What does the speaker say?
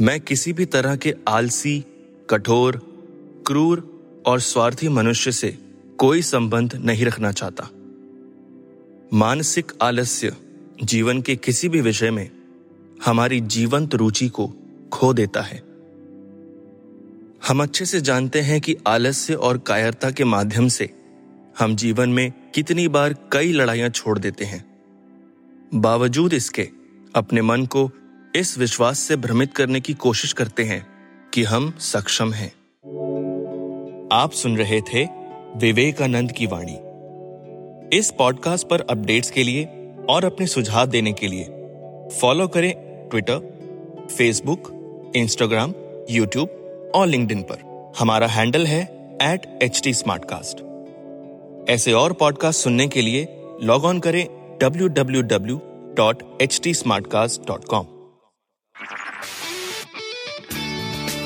मैं किसी भी तरह के आलसी, कठोर, क्रूर और स्वार्थी मनुष्य से कोई संबंध नहीं रखना चाहता। मानसिक आलस्य जीवन के किसी भी विषय में हमारी जीवंत रुचि को खो देता है। हम अच्छे से जानते हैं कि आलस्य और कायरता के माध्यम से हम जीवन में कितनी बार कई लड़ाइयाँ छोड़ देते हैं। बावजूद इसके, अपने मन को इस विश्वास से भ्रमित करने की कोशिश करते हैं कि हम सक्षम हैं। आप सुन रहे थे विवेकानंद की वाणी। इस पॉडकास्ट पर अपडेट्स के लिए और अपने सुझाव देने के लिए फॉलो करें ट्विटर फेसबुक इंस्टाग्राम यूट्यूब और लिंक्डइन पर। हमारा हैंडल है एट एच टी ऐसे और पॉडकास्ट सुनने के लिए लॉग ऑन करें www.htsmartcast.com